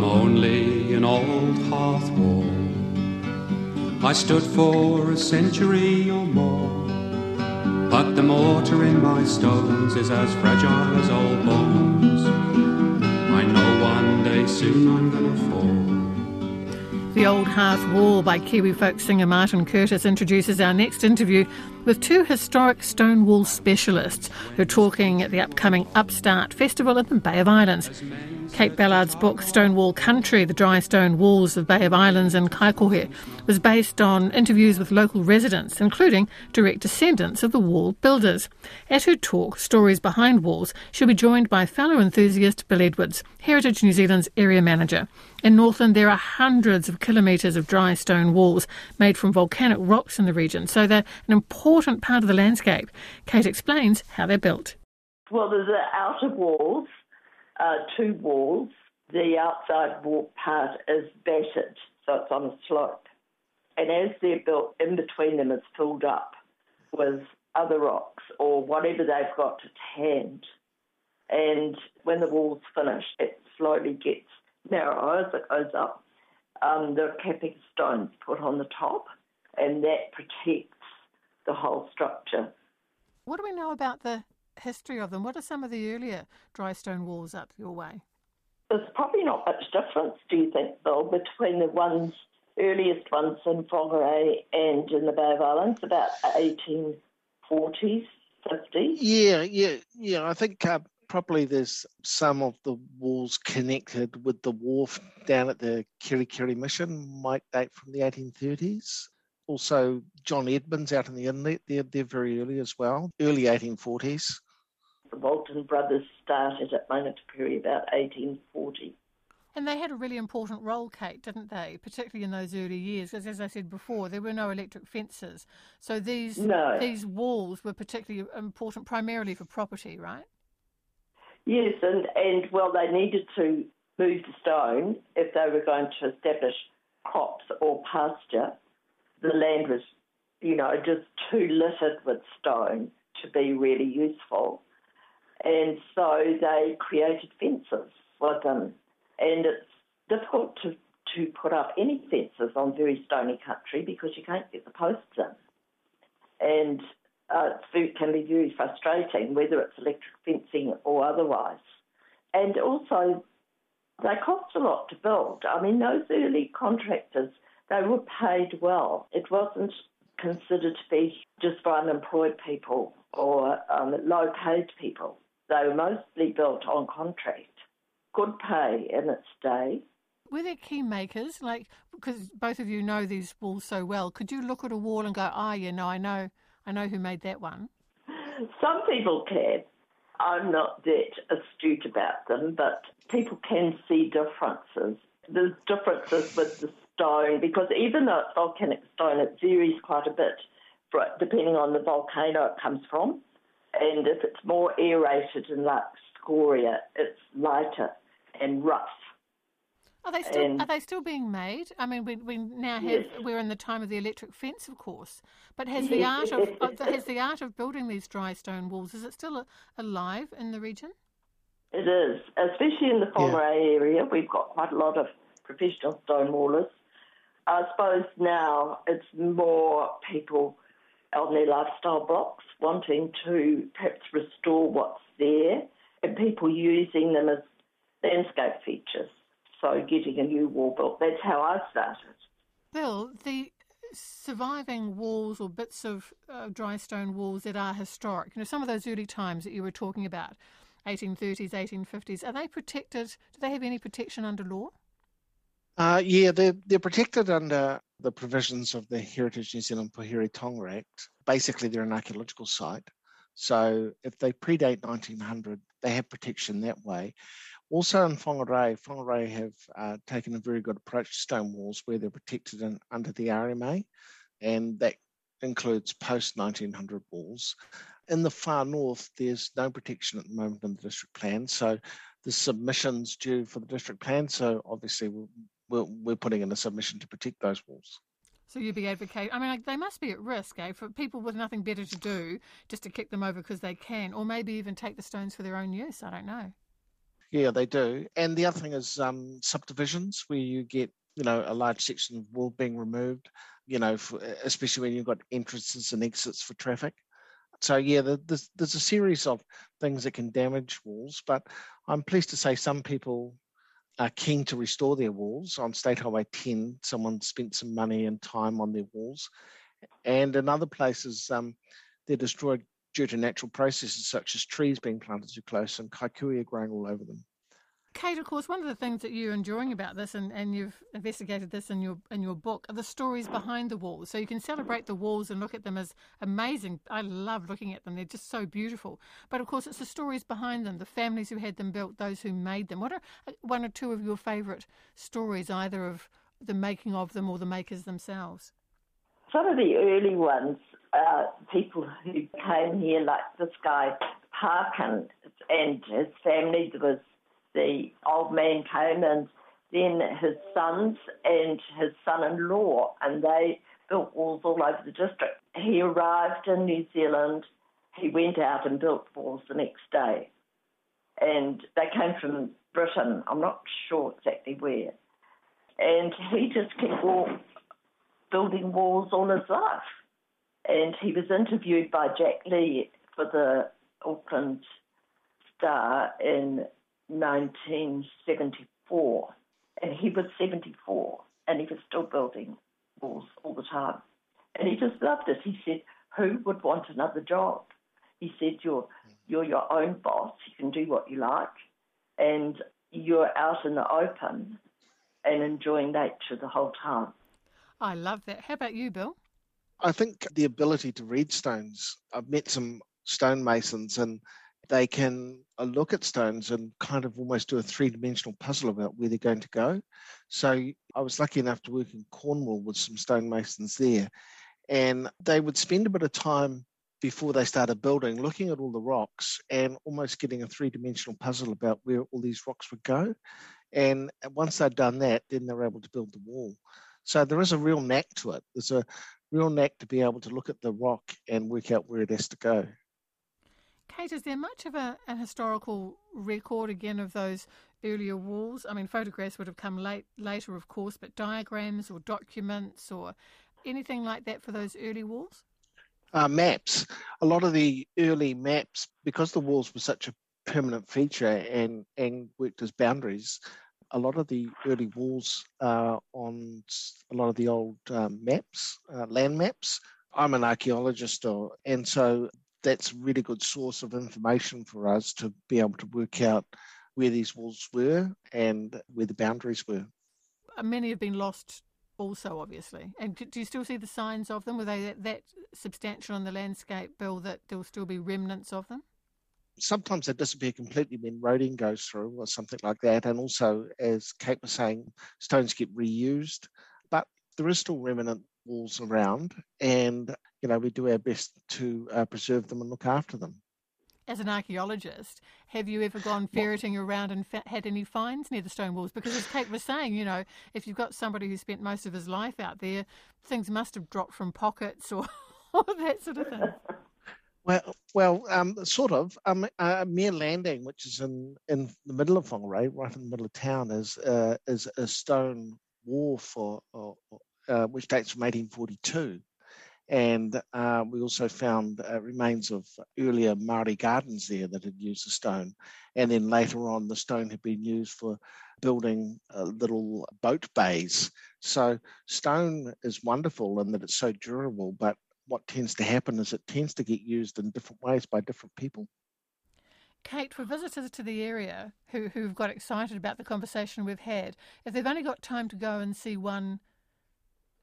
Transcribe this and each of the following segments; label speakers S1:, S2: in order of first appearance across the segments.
S1: I'm only an old hearth wall. I stood for a century or more. But the mortar in my stones is as fragile as old bones. I know one day soon I'm gonna fall.
S2: The Old Hearth Wall by Kiwi folk singer Martin Curtis introduces our next interview with two historic stone wall specialists who are talking at the upcoming Upsurge Festival in the Bay of Islands. Kate Ballard's book Stonewall Country, The Dry Stone Walls of Bay of Islands and Kaikohe was based on interviews with local residents, including direct descendants of the wall builders. At her talk, Stories Behind Walls, she'll be joined by fellow enthusiast Bill Edwards, Heritage New Zealand's area manager. In Northland, there are hundreds of kilometres of dry stone walls made from volcanic rocks in the region, so they're an important part of the landscape. Kate explains how they're built.
S3: Well, there's the outer walls, uh, two walls. The outside wall part is battered, so it's on a slope. And as they're built, in between them is filled up with other rocks or whatever they've got at hand. And when the wall's finished, it slowly gets narrower as it goes up. Um, there are capping stones put on the top, and that protects the whole structure.
S2: What do we know about the history of them? What are some of the earlier dry stone walls up your way?
S3: There's probably not much difference, do you think, Bill, between the ones, earliest ones in Whangarei and in the Bay of Islands, about 1840s, 50s?
S4: Yeah, yeah, yeah. I think uh, probably there's some of the walls connected with the wharf down at the Kerikeri Mission might date from the 1830s. Also, John Edmonds out in the inlet, they're, they're very early as well, early 1840s.
S3: The Walton brothers started at Mangatapuri about 1840.
S2: And they had a really important role, Kate, didn't they? Particularly in those early years, because as I said before, there were no electric fences. So these
S3: no.
S2: these walls were particularly important, primarily for property, right?
S3: Yes, and, and well, they needed to move the stone if they were going to establish crops or pasture. The land was, you know, just too littered with stone to be really useful. And so they created fences with them. And it's difficult to, to put up any fences on very stony country because you can't get the posts in. And uh, it can be very frustrating, whether it's electric fencing or otherwise. And also, they cost a lot to build. I mean, those early contractors, they were paid well. It wasn't considered to be just for unemployed people or um, low paid people. They were mostly built on contract. Good pay in its day.
S2: Were there key makers? Like, because both of you know these walls so well, could you look at a wall and go, ah, oh, yeah, no, I know, I know who made that one?
S3: Some people can. I'm not that astute about them, but people can see differences. There's differences with the stone because even though it's volcanic stone, it varies quite a bit depending on the volcano it comes from. And if it's more aerated and like scoria, it's lighter and rough.
S2: Are they still and, are they still being made? I mean, we, we now have yes. we're in the time of the electric fence, of course. But has the art of has the art of building these dry stone walls is it still alive in the region?
S3: It is, especially in the Whangarei yeah. area. We've got quite a lot of professional stone wallers. I suppose now it's more people their lifestyle blocks wanting to perhaps restore what's there and people using them as landscape features. So getting a new wall built, that's how I started.
S2: Bill, the surviving walls or bits of uh, dry stone walls that are historic, you know, some of those early times that you were talking about, 1830s, 1850s, are they protected? Do they have any protection under law?
S4: Uh, yeah, they're, they're protected under the provisions of the Heritage New Zealand Pouhere Taonga Act. Basically, they're an archaeological site. So if they predate 1900, they have protection that way. Also in Whangarei, Whangarei have uh, taken a very good approach to stone walls where they're protected in, under the RMA, and that includes post 1900 walls. In the far north, there's no protection at the moment in the district plan, so the submission's due for the district plan. So obviously, we're, we're putting in a submission to protect those walls.
S2: So you'd be advocating. I mean, like, they must be at risk, eh, for people with nothing better to do, just to kick them over because they can, or maybe even take the stones for their own use. I don't know.
S4: Yeah, they do. And the other thing is um, subdivisions where you get, you know, a large section of wall being removed, you know, for, especially when you've got entrances and exits for traffic. So yeah, there's, there's a series of things that can damage walls, but I'm pleased to say some people are keen to restore their walls. On State Highway 10, someone spent some money and time on their walls. And in other places, um, they're destroyed due to natural processes such as trees being planted too close and kikuyu growing all over them.
S2: Kate, of course, one of the things that you're enjoying about this, and, and you've investigated this in your in your book, are the stories behind the walls. So you can celebrate the walls and look at them as amazing. I love looking at them; they're just so beautiful. But of course, it's the stories behind them, the families who had them built, those who made them. What are uh, one or two of your favourite stories, either of the making of them or the makers themselves?
S3: Some of the early ones, uh, people who came here, like this guy Parkin and his family. There was the old man came and then his sons and his son-in-law, and they built walls all over the district. He arrived in New Zealand. He went out and built walls the next day, and they came from Britain. I'm not sure exactly where, and he just kept building walls all his life. And he was interviewed by Jack Lee for the Auckland Star in 1974, and he was 74, and he was still building walls all the time. And he just loved it. He said, "Who would want another job?" He said, "You're you're your own boss. You can do what you like, and you're out in the open and enjoying nature the whole time."
S2: I love that. How about you, Bill?
S4: I think the ability to read stones. I've met some stonemasons, and they can uh, look at stones and kind of almost do a three dimensional puzzle about where they're going to go. So I was lucky enough to work in Cornwall with some stonemasons there, and they would spend a bit of time before they started building looking at all the rocks and almost getting a three dimensional puzzle about where all these rocks would go. And once they'd done that, then they were able to build the wall. So there is a real knack to it. There's a real knack to be able to look at the rock and work out where it has to go.
S2: Kate, is there much of a, a, historical record again of those earlier walls? I mean, photographs would have come late, later, of course, but diagrams or documents or anything like that for those early walls?
S4: Uh, maps. A lot of the early maps, because the walls were such a permanent feature and, and worked as boundaries, a lot of the early walls are on a lot of the old um, maps, uh, land maps. I'm an archaeologist, and so that's a really good source of information for us to be able to work out where these walls were and where the boundaries were.
S2: Uh, many have been lost also, obviously. And do you still see the signs of them? Were they that, that substantial in the landscape, Bill, that there'll still be remnants of them?
S4: Sometimes they disappear completely when roading goes through or something like that. And also, as Kate was saying, stones get reused. But there is still remnant walls around, and you know we do our best to uh, preserve them and look after them.
S2: As an archaeologist, have you ever gone ferreting around and fa- had any finds near the stone walls? Because as Kate was saying, you know, if you've got somebody who spent most of his life out there, things must have dropped from pockets or, or that sort of thing.
S4: Well, well, um, sort of. Um, uh, Mere Landing, which is in, in the middle of Whangarei, right in the middle of town, is uh, is a stone wall for uh, which dates from 1842. And uh, we also found uh, remains of earlier Maori gardens there that had used the stone. And then later on, the stone had been used for building uh, little boat bays. So stone is wonderful in that it's so durable, but what tends to happen is it tends to get used in different ways by different people.
S2: Kate, for visitors to the area who, who've got excited about the conversation we've had, if they've only got time to go and see one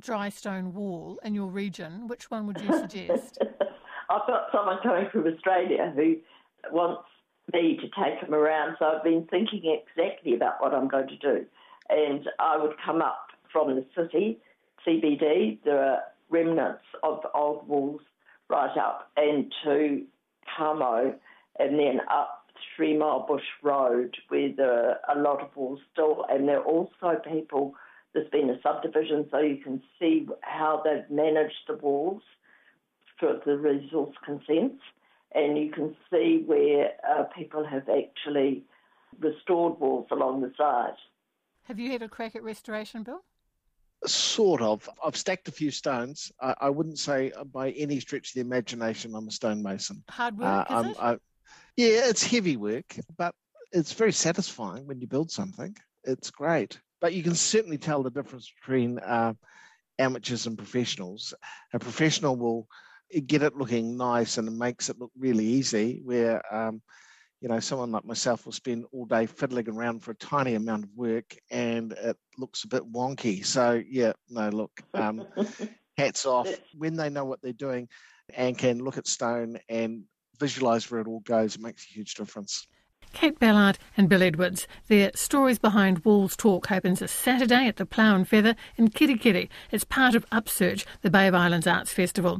S2: dry stone wall in your region, which one would you suggest?
S3: I've got someone coming from Australia who wants me to take him around, so I've been thinking exactly about what I'm going to do. And I would come up from the city, CBD, there are remnants of old walls right up and to Kamo and then up Three Mile Bush Road where there are a lot of walls still and there are also people there's been a subdivision, so you can see how they've managed the walls for the resource consents, and you can see where uh, people have actually restored walls along the side.
S2: Have you had a crack at restoration, Bill?
S4: Sort of. I've stacked a few stones. I, I, wouldn't say by any stretch of the imagination I'm a stonemason.
S2: Hard work, uh, is it? I,
S4: yeah, it's heavy work, but it's very satisfying when you build something. It's great. But you can certainly tell the difference between uh, amateurs and professionals. A professional will get it looking nice and it makes it look really easy, where um, you know, someone like myself will spend all day fiddling around for a tiny amount of work and it looks a bit wonky. So, yeah, no, look, um, hats off when they know what they're doing and can look at stone and visualize where it all goes. It makes a huge difference.
S2: Kate Ballard and Bill Edwards. Their Stories Behind Walls talk opens this Saturday at the Plough and Feather in Kerikeri. It's part of Upsurge, the Bay of Islands Arts Festival.